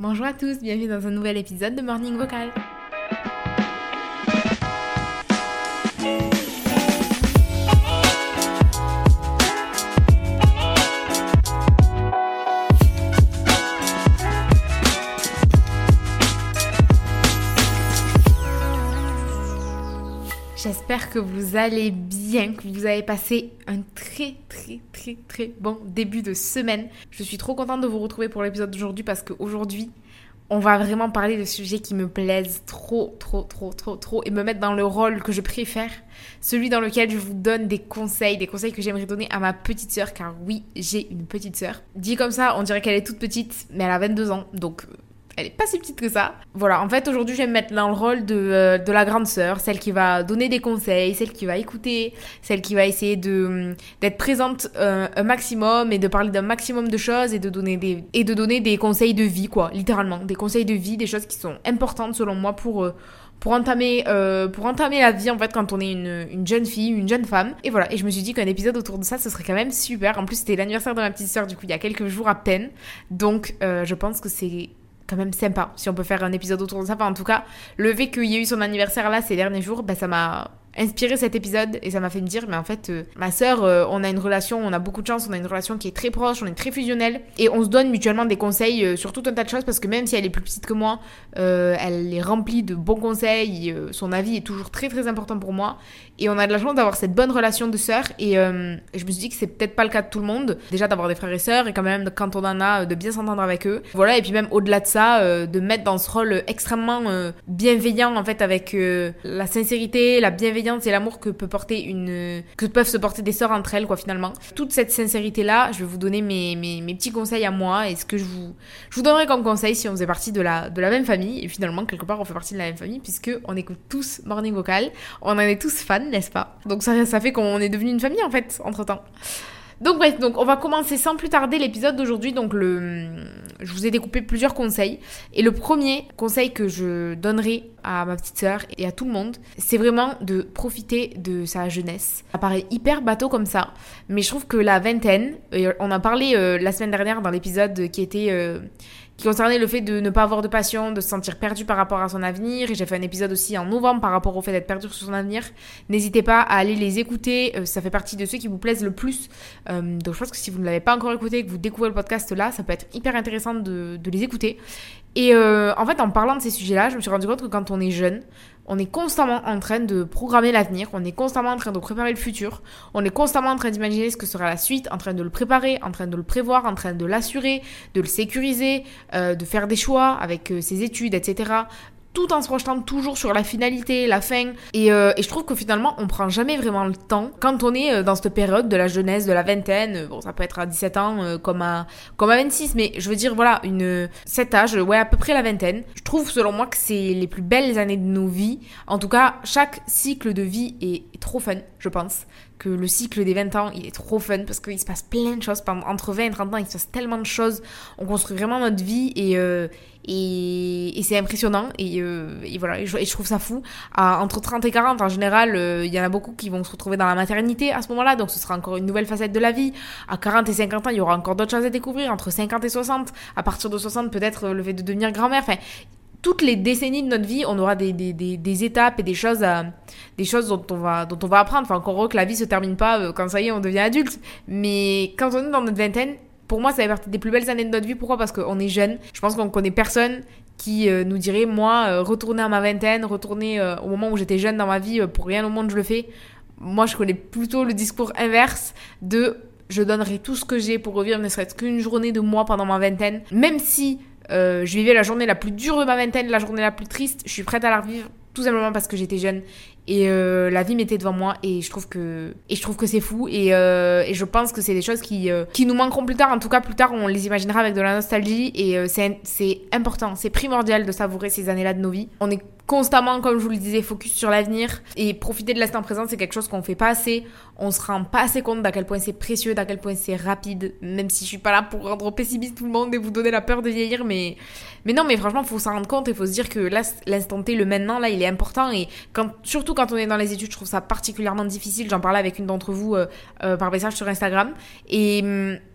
Bonjour à tous, bienvenue dans un nouvel épisode de Morning Vocal. J'espère que vous allez bien, que vous avez passé un très très très très bon début de semaine. Je suis trop contente de vous retrouver pour l'épisode d'aujourd'hui parce qu'aujourd'hui, on va vraiment parler de sujets qui me plaisent trop trop trop trop trop et me mettre dans le rôle que je préfère, celui dans lequel je vous donne des conseils, des conseils que j'aimerais donner à ma petite sœur car oui, j'ai une petite sœur. Dit comme ça, on dirait qu'elle est toute petite, mais elle a 22 ans, donc elle est pas si petite que ça. Voilà, en fait, aujourd'hui, je vais me mettre dans le rôle de, euh, de, la grande sœur, celle qui va donner des conseils, celle qui va écouter, celle qui va essayer de hum, d'être présente euh, un maximum et de parler d'un maximum de choses et de donner des et de donner des conseils de vie, quoi, littéralement, des conseils de vie, des choses qui sont importantes selon moi pour euh, pour entamer, pour entamer la vie en fait quand on est une, une, jeune fille, une jeune femme. Et voilà, et je me suis dit qu'un épisode autour de ça, ce serait quand même super. En plus, c'était l'anniversaire de ma petite sœur, du coup, il y a quelques jours à peine. Donc, je pense que c'est quand même sympa si on peut faire un épisode autour de ça. Enfin, en tout cas, le fait qu'il y ait eu son anniversaire là ces derniers jours, bah, ça m'a inspiré cet épisode et ça m'a fait me dire mais en fait euh, ma sœur euh, on a une relation on a beaucoup de chance on a une relation qui est très proche on est très fusionnelle et on se donne mutuellement des conseils euh, sur tout un tas de choses parce que même si elle est plus petite que moi elle est remplie de bons conseils son avis est toujours très très important pour moi et on a de la chance d'avoir cette bonne relation de sœur et je me suis dit que c'est peut-être pas le cas de tout le monde déjà d'avoir des frères et sœurs et quand même quand on en a de bien s'entendre avec eux. Voilà et puis même au-delà de ça de mettre dans ce rôle extrêmement bienveillant en fait avec la sincérité la bienveillance c'est l'amour que peut porter une que peuvent se porter des sœurs entre elles quoi finalement. Toute cette sincérité là, je vais vous donner mes, mes, mes petits conseils à moi et ce que je vous je vous donnerai comme conseil si on faisait partie de la de la même famille et finalement quelque part on fait partie de la même famille puisque on écoute tous Morning Vocal, on en est tous fans, n'est-ce pas? Donc ça ça fait qu'on est devenu une famille en fait entre-temps. Donc bref, on va commencer sans plus tarder l'épisode d'aujourd'hui. Donc le, je vous ai découpé plusieurs conseils et le premier conseil que je donnerai à ma petite sœur et à tout le monde, c'est vraiment de profiter de sa jeunesse. Ça paraît hyper bateau comme ça, mais je trouve que la vingtaine, on a parlé euh, la semaine dernière dans l'épisode qui était euh, qui concernait le fait de ne pas avoir de passion, de se sentir perdu par rapport à son avenir. Et j'ai fait un épisode aussi en novembre par rapport au fait d'être perdu sur son avenir. N'hésitez pas à aller les écouter. Euh, ça fait partie de ceux qui vous plaisent le plus. Euh, donc je pense que si vous ne l'avez pas encore écouté que vous découvrez le podcast là, ça peut être hyper intéressant de, de les écouter. Et euh, en fait, en parlant de ces sujets-là, je me suis rendu compte que quand on est jeune, on est constamment en train de programmer l'avenir, on est constamment en train de préparer le futur, on est constamment en train d'imaginer ce que sera la suite, en train de le préparer, en train de le prévoir, en train de l'assurer, de le sécuriser, euh, de faire des choix avec euh, ses études, etc tout en se projetant toujours sur la finalité, la fin. Et, euh, et je trouve que finalement, on prend jamais vraiment le temps quand on est euh, dans cette période de la jeunesse, de la vingtaine. Euh, bon, ça peut être à 17 ans comme à comme à 26, mais je veux dire voilà, une cet âge, ouais, à peu près la vingtaine. Je trouve selon moi que c'est les plus belles années de nos vies. En tout cas, chaque cycle de vie est, trop fun, je pense que le cycle des 20 ans, il est trop fun parce qu'il se passe plein de choses. Entre 20 et 30 ans, il se passe tellement de choses. On construit vraiment notre vie et, et, c'est impressionnant. Et, euh, voilà. Et je, trouve ça fou. Entre 30 et 40 en général euh, il y en a beaucoup qui vont se retrouver dans la maternité à ce moment là donc ce sera encore une nouvelle facette de la vie. À 40 et 50 ans il y aura encore d'autres choses à découvrir. Entre 50 et 60 à partir de 60 peut-être le fait de devenir grand-mère. Enfin toutes les décennies de notre vie, on aura des, des, des, étapes et des choses, à, des choses dont on va, dont on va apprendre. Enfin, encore heureux que la vie se termine pas euh, quand ça y est, on devient adulte. Mais quand on est dans notre vingtaine, pour moi, ça fait partie des plus belles années de notre vie. Pourquoi? Parce qu'on est jeune. Je pense qu'on connaît personne qui euh, nous dirait, moi, euh, retourner à ma vingtaine, retourner euh, au moment où j'étais jeune dans ma vie, pour rien au monde je le fais. Moi, je connais plutôt le discours inverse de je donnerai tout ce que j'ai pour revivre ne serait-ce qu'une journée de moi pendant ma vingtaine. Même si je vivais la journée la plus dure de ma vingtaine, la journée la plus triste, je suis prête à la revivre tout simplement parce que j'étais jeune et euh, la vie m'était devant moi et je trouve que et je trouve que c'est fou. Et, euh, et je pense que c'est des choses qui euh, qui nous manqueront plus tard. En tout cas plus tard on les imaginera avec de la nostalgie. Et c'est important. C'est primordial de savourer ces années-là de nos vies. On est constamment, comme je vous le disais, focus sur l'avenir. Et profiter de l'instant présent, c'est quelque chose qu'on fait pas assez. On se rend pas assez compte d'à quel point c'est précieux, d'à quel point c'est rapide, même si je suis pas là pour rendre pessimiste tout le monde et vous donner la peur de vieillir, mais, mais non, mais franchement, faut s'en rendre compte et faut se dire que l'instant T, le maintenant, là, il est important. Et quand, surtout quand on est dans les études, je trouve ça particulièrement difficile. J'en parlais avec une d'entre vous euh, euh, par message sur Instagram et,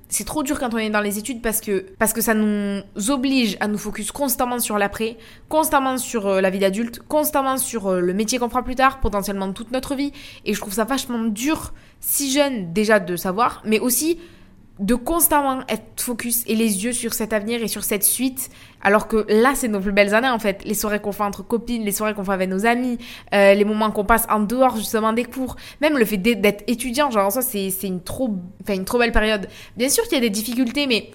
c'est trop dur quand on est dans les études parce que, parce que ça nous oblige à nous focus constamment sur l'après, constamment sur euh, la vie d'adulte, constamment sur le métier qu'on fera plus tard, potentiellement toute notre vie. Et je trouve ça vachement dur, si jeune déjà de savoir, mais aussi de constamment être focus et les yeux sur cet avenir et sur cette suite, alors que là, c'est nos plus belles années en fait. Les soirées qu'on fait entre copines, les soirées qu'on fait avec nos amis, euh, les moments qu'on passe en dehors justement des cours, même le fait d'être étudiant, genre ça, c'est une trop, une trop belle période. Bien sûr qu'il y a des difficultés, mais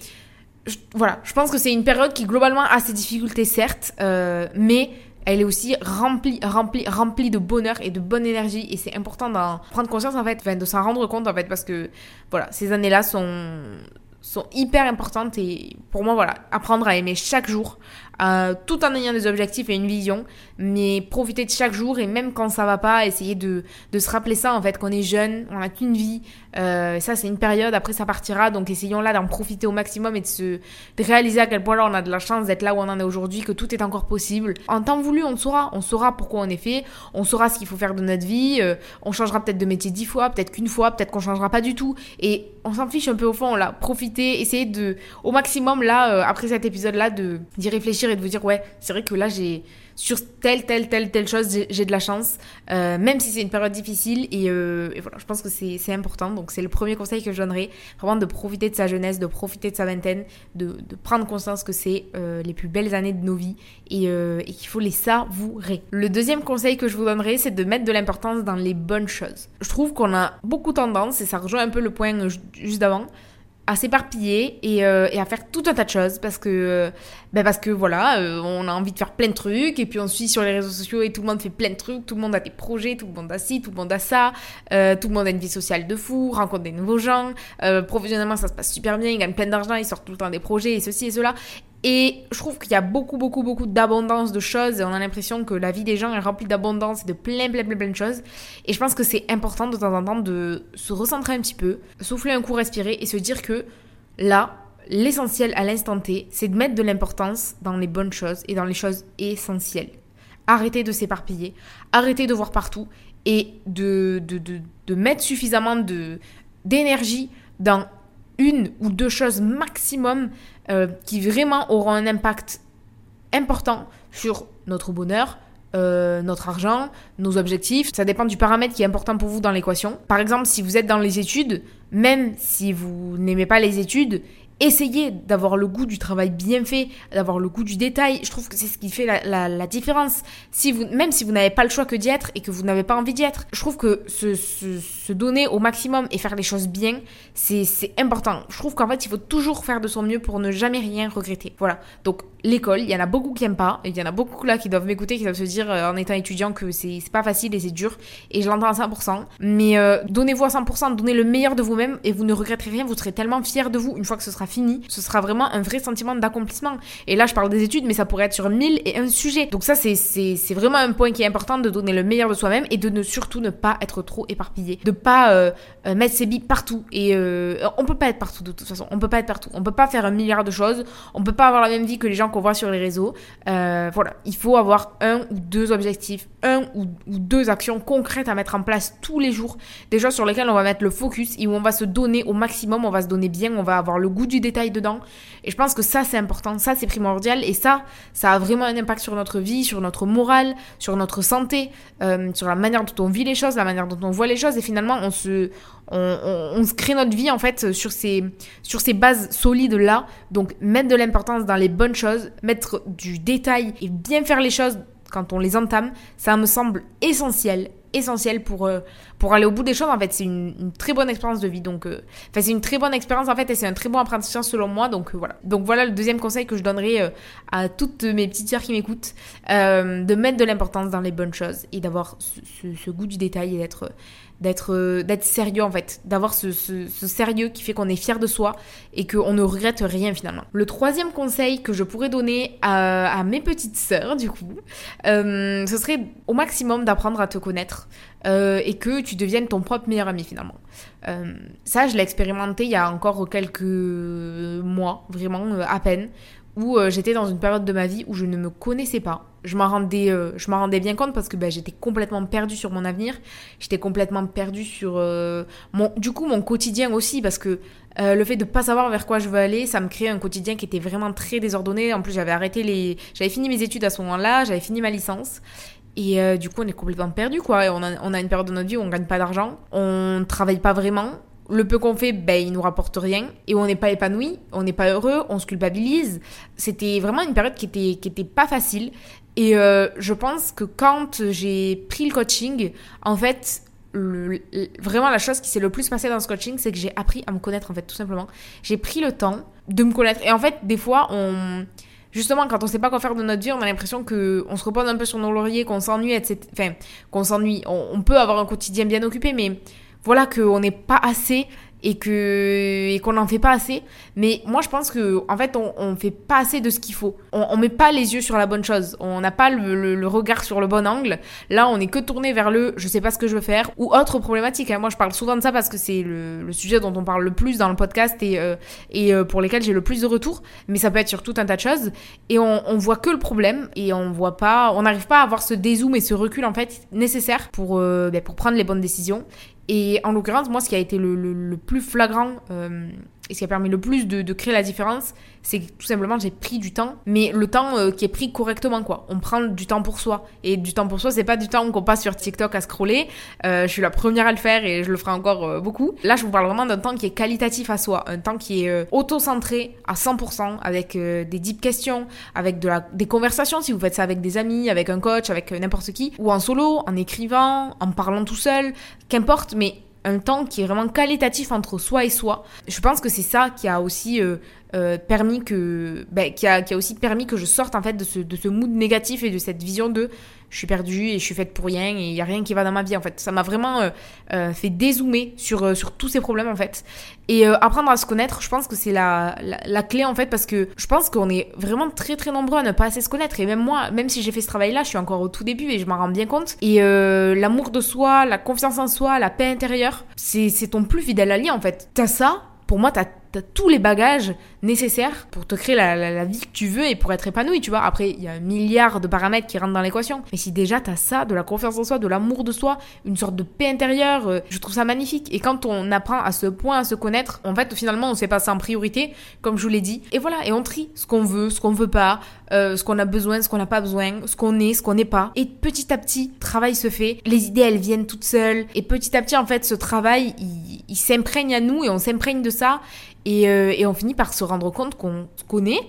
voilà, je pense que c'est une période qui globalement a ses difficultés certes, euh, mais elle est aussi remplie, remplie, remplie de bonheur et de bonne énergie. Et c'est important d'en prendre conscience, en fait, enfin, de s'en rendre compte, en fait, parce que, voilà, ces années-là sont, sont hyper importantes. Et pour moi, voilà, apprendre à aimer chaque jour, euh, tout en ayant des objectifs et une vision, mais profiter de chaque jour et même quand ça va pas, essayer de, de se rappeler ça en fait, qu'on est jeune, on n'a qu'une vie, euh, ça c'est une période, après ça partira, donc essayons là d'en profiter au maximum et de se réaliser à quel point là on a de la chance d'être là où on en est aujourd'hui, que tout est encore possible. En temps voulu, on saura, on saura pourquoi on est fait, on saura ce qu'il faut faire de notre vie, euh, on changera peut-être de métier dix fois, peut-être qu'une fois, peut-être qu'on changera pas du tout, et on s'en fiche un peu au fond, là, profiter, essayer de, au maximum là, après cet épisode là, d'y réfléchir et de vous dire ouais, c'est vrai que là j'ai sur telle, telle, telle, telle chose, j'ai de la chance, euh, même si c'est une période difficile. Euh, et, voilà, je pense que c'est important. Donc, c'est le premier conseil que je donnerais. Vraiment de profiter de sa jeunesse, de profiter de sa vingtaine, de, prendre conscience que c'est euh, les plus belles années de nos vies et, qu'il faut les savourer. Le deuxième conseil que je vous donnerais, c'est de mettre de l'importance dans les bonnes choses. Je trouve qu'on a beaucoup tendance, et ça rejoint un peu le point juste d'avant, à s'éparpiller et, euh, et, à faire tout un tas de choses parce que euh, ben parce que voilà euh, on a envie de faire plein de trucs et puis on suit sur les réseaux sociaux et tout le monde fait plein de trucs tout le monde a des projets tout le monde a ci tout le monde a ça tout le monde a une vie sociale de fou rencontre des nouveaux gens professionnellement ça se passe super bien ils gagnent plein d'argent ils sortent tout le temps des projets et ceci et cela et je trouve qu'il y a beaucoup, beaucoup, beaucoup d'abondance de choses et on a l'impression que la vie des gens est remplie d'abondance et de plein, plein, plein, plein de choses. Et je pense que c'est important de temps en temps de se recentrer un petit peu, souffler un coup, respirer et se dire que là, l'essentiel à l'instant T, c'est de mettre de l'importance dans les bonnes choses et dans les choses essentielles. Arrêtez de s'éparpiller, arrêtez de voir partout et de, de, mettre suffisamment d'énergie dans une ou deux choses maximum euh, qui vraiment auront un impact important sur notre bonheur, euh, notre argent, nos objectifs. Ça dépend du paramètre qui est important pour vous dans l'équation. Par exemple, si vous êtes dans les études, même si vous n'aimez pas les études, essayez d'avoir le goût du travail bien fait, d'avoir le goût du détail. Je trouve que c'est ce qui fait la, différence. Si vous, même si vous n'avez pas le choix que d'y être et que vous n'avez pas envie d'y être, je trouve que se, donner au maximum et faire les choses bien, c'est important. Je trouve qu'en fait, il faut toujours faire de son mieux pour ne jamais rien regretter. Voilà. Donc, l'école, il y en a beaucoup qui aiment pas, il y en a beaucoup là qui doivent m'écouter, qui doivent se dire euh, en étant étudiant que c'est pas facile et c'est dur, et je l'entends à 100%. Mais euh, donnez-vous à 100%, donnez le meilleur de vous-même et vous ne regretterez rien, vous serez tellement fier de vous une fois que ce sera fini. Ce sera vraiment un vrai sentiment d'accomplissement. Et là, je parle des études, mais ça pourrait être sur mille et un sujet. Donc ça, c'est vraiment un point qui est important de donner le meilleur de soi-même et de ne surtout ne pas être trop éparpillé, de pas euh, mettre ses billes partout. Et on peut pas être partout de toute façon, on peut pas être partout, on peut pas faire un milliard de choses, on peut pas avoir la même vie que les gens qu'on voit sur les réseaux. Euh, voilà, il faut avoir un ou deux objectifs, un ou, deux actions concrètes à mettre en place tous les jours, des choses sur lesquelles on va mettre le focus et où on va se donner au maximum, on va se donner bien, on va avoir le goût du détail dedans. Et je pense que ça, c'est important, ça, c'est primordial. Et ça, ça a vraiment un impact sur notre vie, sur notre morale, sur notre santé, euh, sur la manière dont on vit les choses, la manière dont on voit les choses. Et finalement, on se, on, se crée notre vie en fait sur ces, sur ces bases solides là. Donc mettre de l'importance dans les bonnes choses, mettre du détail et bien faire les choses quand on les entame, ça me semble essentiel essentiel pour, euh, pour aller au bout des choses. En fait, c'est une, très bonne expérience de vie. Donc, euh, enfin, c'est une très bonne expérience en fait et c'est un très bon apprentissage selon moi. Donc, euh, voilà. Donc, voilà le deuxième conseil que je donnerais à toutes mes petites sœurs qui m'écoutent de mettre de l'importance dans les bonnes choses et d'avoir ce, goût du détail et d'être d'être d'être sérieux en fait, d'avoir ce, ce, sérieux qui fait qu'on est fier de soi et qu'on ne regrette rien finalement. Le troisième conseil que je pourrais donner à, mes petites sœurs du coup, ce serait au maximum d'apprendre à te connaître euh, et que tu deviennes ton propre meilleur ami finalement. Euh, ça, je l'ai expérimenté il y a encore quelques mois, vraiment euh, à peine, où euh, j'étais dans une période de ma vie où je ne me connaissais pas. Je m'en rendais, euh, rendais bien compte parce que ben, j'étais complètement perdue sur mon avenir. J'étais complètement perdue sur euh, mon, du coup mon quotidien aussi parce que le fait de pas savoir vers quoi je veux aller, ça me créait un quotidien qui était vraiment très désordonné. En plus, j'avais arrêté les, j'avais fini mes études à ce moment-là, j'avais fini ma licence. Et du coup, on est complètement perdu, quoi. on, a, on a une période de notre vie où on gagne pas d'argent, on travaille pas vraiment, le peu qu'on fait, ben, il nous rapporte rien et on n'est pas épanoui, on n'est pas heureux, on se culpabilise. C'était vraiment une période qui était, qui était pas facile. Et euh, je pense que quand j'ai pris le coaching, en fait, vraiment la chose qui s'est le plus passée dans ce coaching, c'est que j'ai appris à me connaître, en fait, tout simplement. J'ai pris le temps de me connaître. Et en fait, des fois, on justement, quand on sait pas quoi faire de notre vie, on a l'impression que on se repose un peu sur nos lauriers, qu'on s'ennuie, etc. Enfin, qu'on s'ennuie. on, peut avoir un quotidien bien occupé, mais voilà qu'on n'est pas assez et que qu'on n'en fait pas assez. Mais moi je pense que en fait on, on fait pas assez de ce qu'il faut. On, on met pas les yeux sur la bonne chose. On n'a pas le, regard sur le bon angle. Là on est que tourné vers le je sais pas ce que je veux faire ou autre problématique hein. moi je parle souvent de ça parce que c'est le, le, sujet dont on parle le plus dans le podcast et euh, et euh, pour lesquels j'ai le plus de retours. Mais ça peut être sur tout un tas de choses. Et on, on voit que le problème et on voit pas on n'arrive pas à avoir ce dézoom et ce recul en fait nécessaire pour euh, ben, pour prendre les bonnes décisions et en l'occurrence, moi, ce qui a été le, le, plus flagrant euh, et ce qui a permis le plus de, créer la différence, c'est que tout simplement j'ai pris du temps, mais le temps euh, qui est pris correctement, quoi. On prend du temps pour soi. Et du temps pour soi, c'est pas du temps qu'on passe sur TikTok à scroller. Euh, je suis la première à le faire et je le ferai encore beaucoup. Là, je vous parle vraiment d'un temps qui est qualitatif à soi, un temps qui est auto-centré à 100%, avec des deep questions, avec des conversations, si vous faites ça avec des amis, avec un coach, avec n'importe qui, ou en solo, en écrivant, en parlant tout seul, qu'importe, mais un temps qui est vraiment qualitatif entre soi et soi. Je pense que c'est ça qui a aussi euh, euh, permis que, ben, qui, a, qui, a, aussi permis que je sorte en fait de ce, de ce mood négatif et de cette vision de je suis perdue et je suis faite pour rien et il y a rien qui va dans ma vie en fait. Ça m'a vraiment euh, euh fait dézoomer sur, sur tous ces problèmes en fait. Et apprendre à se connaître, je pense que c'est la, la, la, clé en fait parce que je pense qu'on est vraiment très très nombreux à ne pas assez se connaître et même moi, même si j'ai fait ce travail là, je suis encore au tout début et je m'en rends bien compte. Et l'amour de soi, la confiance en soi, la paix intérieure, c'est ton plus fidèle allié en fait. T'as ça, pour moi, t'as as tous les bagages nécessaires pour te créer la, vie que tu veux et pour être épanoui, tu vois. Après, il y a un milliard de paramètres qui rentrent dans l'équation. Mais si déjà t'as ça, de la confiance en soi, de l'amour de soi, une sorte de paix intérieure, euh, je trouve ça magnifique. Et quand on apprend à ce point à se connaître, en fait, finalement, on sait pas ça en priorité, comme je vous l'ai dit. Et voilà, et on trie ce qu'on veut, ce qu'on veut pas, euh, ce qu'on a besoin, ce qu'on n'a pas besoin, ce qu'on est, ce qu'on n'est pas. Et petit à petit, travail se fait. Les idées, elles viennent toutes seules. Et petit à petit, en fait, ce travail, il, il s'imprègne à nous et on s'imprègne de ça. Euh, et, on finit par se rendre compte qu'on se connaît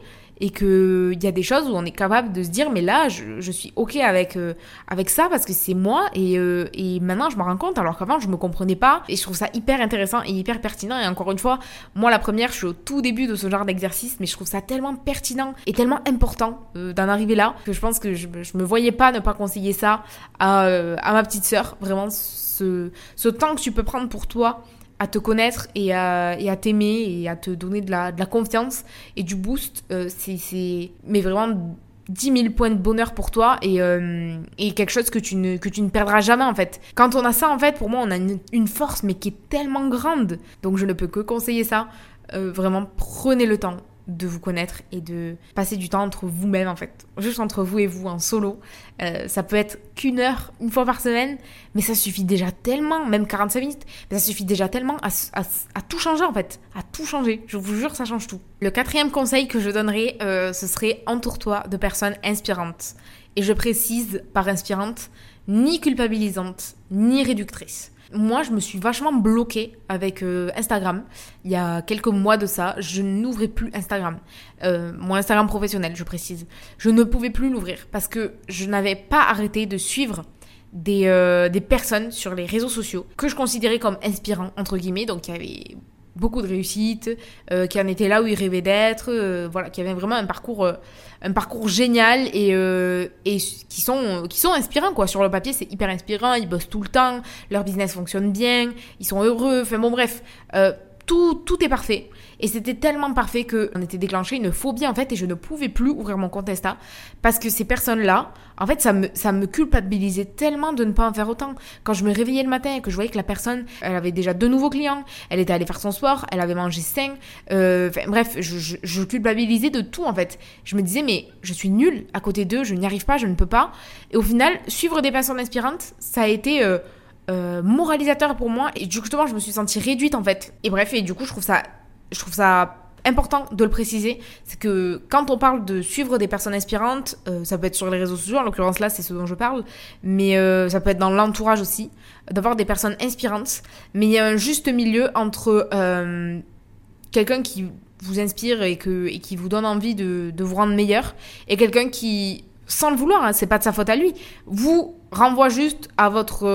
et qu'il y a des choses où on est capable de se dire mais là je, suis ok avec euh, avec ça parce que c'est moi et, euh, et maintenant je me rends compte alors qu'avant je me comprenais pas. Et je trouve ça hyper intéressant et hyper pertinent. Et encore une fois moi la première je suis au tout début de ce genre d'exercice mais je trouve ça tellement pertinent et tellement important d'en arriver là que je pense que je, je me voyais pas ne pas conseiller ça à, ma petite sœur. Vraiment ce temps que tu peux prendre pour toi à te connaître et à, et à t'aimer et à te donner de la, de la confiance et du boost, euh, c'est mais vraiment 10 000 points de bonheur pour toi et, euh, et, quelque chose que tu, ne, que tu ne perdras jamais en fait. Quand on a ça en fait, pour moi on a une, force mais qui est tellement grande. Donc je ne peux que conseiller ça. Euh, vraiment prenez le temps de vous connaître et de passer du temps entre vous-même en fait. Juste entre vous et vous en solo. Euh, ça peut être qu'une heure, une fois par semaine, mais ça suffit déjà tellement, même 45 minutes, mais ça suffit déjà tellement à, à, tout changer en fait. À tout changer. Je vous jure, ça change tout. Le quatrième conseil que je donnerais, euh, ce serait entoure-toi de personnes inspirantes. Et je précise par inspirante, ni culpabilisante, ni réductrice moi, je me suis vachement bloquée avec euh, Instagram. Il y a quelques mois de ça, je n'ouvrais plus Instagram. Euh, mon Instagram professionnel, je précise. Je ne pouvais plus l'ouvrir parce que je n'avais pas arrêté de suivre des, euh, des personnes sur les réseaux sociaux que je considérais comme inspirants, entre guillemets. Donc, il y avait beaucoup de réussite, euh, qui en était là où il rêvait d'être, euh, voilà, qui avait vraiment un parcours, euh, un parcours génial et, et qui sont, qui sont inspirants quoi. Sur le papier, c'est hyper inspirant. Ils bossent tout le temps, leur business fonctionne bien, ils sont heureux. Enfin bon, bref, tout, tout est parfait. Et c'était tellement parfait qu'on était déclenché une phobie en fait et je ne pouvais plus ouvrir mon compte parce que ces personnes-là, en fait, ça me, ça me culpabilisait tellement de ne pas en faire autant. Quand je me réveillais le matin et que je voyais que la personne, elle avait déjà deux nouveaux clients, elle était allée faire son sport, elle avait mangé sain, euh, bref, je, je, culpabilisais de tout en fait. Je me disais, mais je suis nulle à côté d'eux, je n'y arrive pas, je ne peux pas. Et au final, suivre des personnes inspirantes, ça a été... Euh, euh, moralisateur pour moi et justement je me suis sentie réduite en fait et bref et du coup je trouve ça je trouve ça important de le préciser, c'est que quand on parle de suivre des personnes inspirantes, euh, ça peut être sur les réseaux sociaux, en l'occurrence là c'est ce dont je parle, mais euh, ça peut être dans l'entourage aussi, d'avoir des personnes inspirantes, mais il y a un juste milieu entre euh, quelqu'un qui vous inspire et, qui vous donne envie de, vous rendre meilleur, et quelqu'un qui, sans le vouloir, hein, c'est pas de sa faute à lui, vous renvoie juste à votre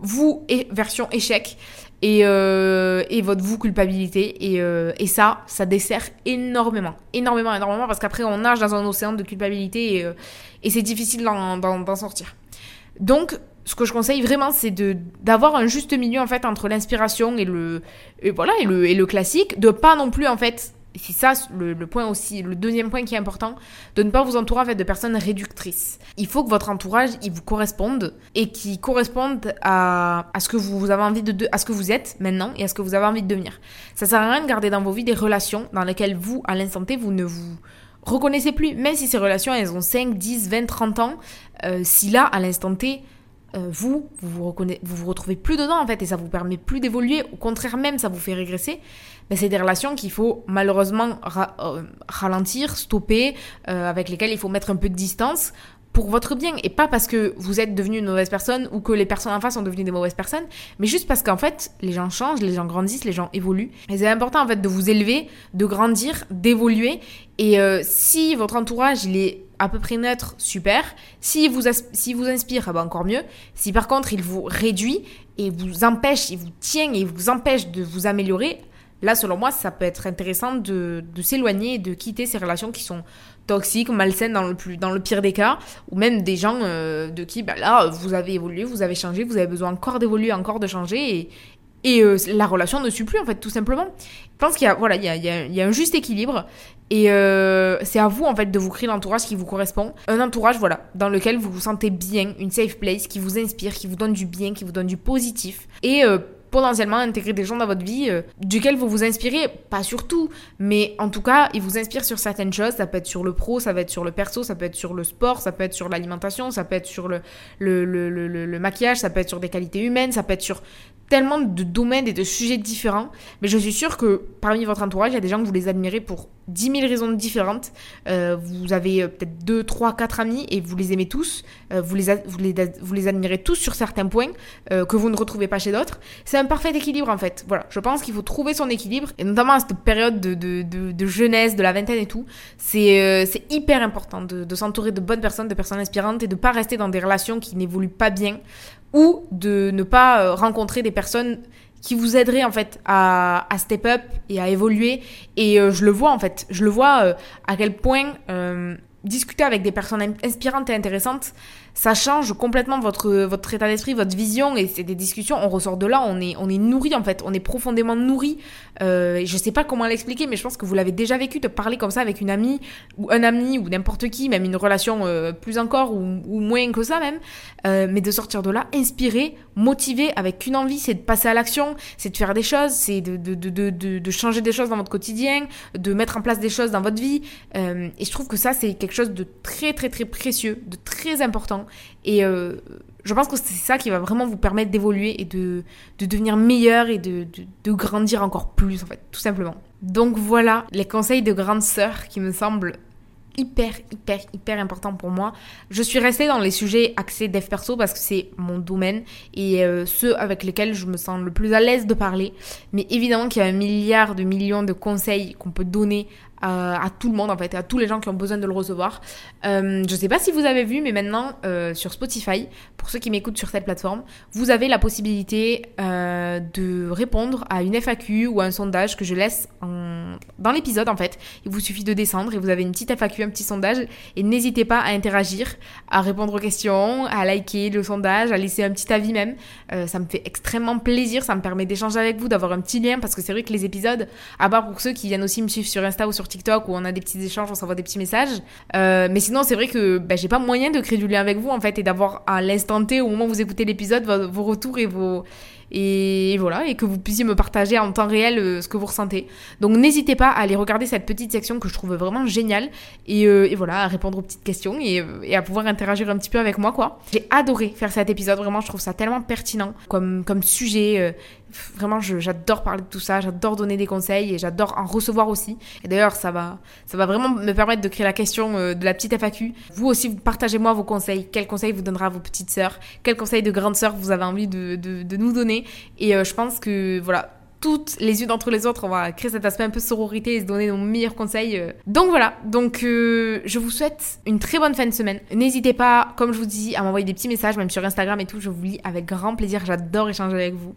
vous version échec et, euh, et votre vous culpabilité. Et, euh, et, ça, ça dessert énormément, énormément, énormément, parce qu'après on nage dans un océan de culpabilité et, euh, et c'est difficile d'en sortir. Donc, ce que je conseille vraiment, c'est d'avoir un juste milieu en fait entre l'inspiration et le et voilà et le, et le classique, de pas non plus en fait c'est ça le, point aussi, le deuxième point qui est important, de ne pas vous entourer en fait de personnes réductrices. Il faut que votre entourage, il vous corresponde et qui corresponde à, à ce que vous avez envie de, à ce que vous êtes maintenant et à ce que vous avez envie de devenir. Ça sert à rien de garder dans vos vies des relations dans lesquelles vous, à l'instant T, vous ne vous reconnaissez plus, même si ces relations, elles ont 5, 10, 20, 30 ans, euh, si là, à l'instant T, euh, vous, vous vous, vous vous retrouvez plus dedans en fait et ça vous permet plus d'évoluer, au contraire même ça vous fait régresser, c'est des relations qu'il faut malheureusement euh, ralentir, stopper, euh, avec lesquelles il faut mettre un peu de distance pour votre bien et pas parce que vous êtes devenu une mauvaise personne ou que les personnes en face sont devenues des mauvaises personnes, mais juste parce qu'en fait les gens changent, les gens grandissent, les gens évoluent et c'est important en fait de vous élever, de grandir, d'évoluer et si votre entourage il est à peu près neutre, super. Si vous, si vous inspire, ah bah encore mieux. Si par contre il vous réduit et vous empêche, il vous tient et vous empêche de vous améliorer, là selon moi ça peut être intéressant de, s'éloigner et de quitter ces relations qui sont toxiques, malsaines dans le, plus, dans le pire des cas, ou même des gens euh, de qui bah là vous avez évolué, vous avez changé, vous avez besoin encore d'évoluer, encore de changer et, euh, la relation ne suit plus en fait tout simplement. Je pense qu'il y a voilà il y a, un juste équilibre et euh, c'est à vous en fait de vous créer l'entourage qui vous correspond, un entourage voilà dans lequel vous vous sentez bien, une safe place qui vous inspire, qui vous donne du bien, qui vous donne du positif et potentiellement intégrer des gens dans votre vie euh, duquel vous vous inspirez, pas sur tout, mais en tout cas, ils vous inspirent sur certaines choses, ça peut être sur le pro, ça peut être sur le perso, ça peut être sur le sport, ça peut être sur l'alimentation, ça peut être sur le, le, le, maquillage, ça peut être sur des qualités humaines, ça peut être sur tellement de domaines et de sujets différents, mais je suis sûre que parmi votre entourage, il y a des gens que vous les admirez pour 10 000 raisons différentes. Euh, vous avez euh, peut-être 2, 3, 4 amis et vous les aimez tous, euh, vous, les admirez tous sur certains points que vous ne retrouvez pas chez d'autres. C'est un parfait équilibre en fait. Voilà, je pense qu'il faut trouver son équilibre, et notamment à cette période de, jeunesse, de la vingtaine et tout. C'est hyper important de, s'entourer de bonnes personnes, de personnes inspirantes et de pas rester dans des relations qui n'évoluent pas bien ou de ne pas euh, rencontrer des personnes qui vous aideraient en fait à, à step up et à évoluer. Et euh, je le vois en fait, je le vois euh, à quel point discuter avec des personnes inspirantes et intéressantes, ça change complètement votre, votre état d'esprit, votre vision, et c'est des discussions, on ressort de là, on est, on est nourri en fait, on est profondément nourri. Euh, je sais pas comment l'expliquer, mais je pense que vous l'avez déjà vécu, de parler comme ça avec une amie, ou un ami, ou n'importe qui, même une relation euh, plus encore, ou, ou, moins que ça même, euh, mais de sortir de là, inspiré, motivé, avec une envie, c'est de passer à l'action, c'est de faire des choses, c'est de, de, de, de, changer des choses dans votre quotidien, de mettre en place des choses dans votre vie, euh, et je trouve que ça, c'est quelque chose de très très très précieux, de très important et euh, je pense que c'est ça qui va vraiment vous permettre d'évoluer et de, de, devenir meilleur et de, grandir encore plus, en fait, tout simplement. Donc voilà les conseils de grande sœur qui me semblent hyper, hyper, hyper importants pour moi. Je suis restée dans les sujets axés dev perso parce que c'est mon domaine et euh, ceux avec lesquels je me sens le plus à l'aise de parler. Mais évidemment qu'il y a un milliard de millions de conseils qu'on peut donner à, tout le monde en fait, à tous les gens qui ont besoin de le recevoir. Euh, je sais pas si vous avez vu, mais maintenant euh, sur Spotify, pour ceux qui m'écoutent sur cette plateforme, vous avez la possibilité euh, de répondre à une FAQ ou à un sondage que je laisse dans l'épisode en fait. Il vous suffit de descendre et vous avez une petite FAQ, un petit sondage. Et n'hésitez pas à interagir, à répondre aux questions, à liker le sondage, à laisser un petit avis même. Euh, ça me fait extrêmement plaisir, ça me permet d'échanger avec vous, d'avoir un petit lien parce que c'est vrai que les épisodes, à part pour ceux qui viennent aussi me suivre sur Insta ou sur TikTok où on a des petits échanges, on s'envoie des petits messages. Euh, mais sinon, c'est vrai que ben, j'ai pas moyen de créer du lien avec vous en fait et d'avoir à l'instant T au moment où vous écoutez l'épisode vos retours et vos et voilà, et que vous puissiez me partager en temps réel euh, ce que vous ressentez. Donc n'hésitez pas à aller regarder cette petite section que je trouve vraiment géniale et, euh, et voilà, à répondre aux petites questions et, et, à pouvoir interagir un petit peu avec moi quoi. J'ai adoré faire cet épisode, vraiment je trouve ça tellement pertinent comme, comme sujet. Vraiment, j'adore parler de tout ça, j'adore donner des conseils et j'adore en recevoir aussi. Et d'ailleurs, ça va, ça va vraiment me permettre de créer la question euh, de la petite FAQ. Vous aussi, partagez-moi vos conseils. Quels conseils vous donnera vos petites sœurs? Quels conseils de grandes sœurs vous avez envie de, de, de nous donner? Et euh, je pense que, voilà, toutes les unes entre les autres, on va créer cet aspect un peu sororité et se donner nos meilleurs conseils. Euh. Donc voilà, donc je vous souhaite une très bonne fin de semaine. N'hésitez pas, comme je vous dis, à m'envoyer des petits messages, même sur Instagram et tout, je vous lis avec grand plaisir, j'adore échanger avec vous.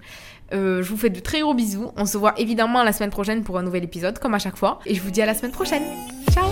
Euh, je vous fais de très gros bisous. On se voit évidemment la semaine prochaine pour un nouvel épisode, comme à chaque fois. Et je vous dis à la semaine prochaine. Ciao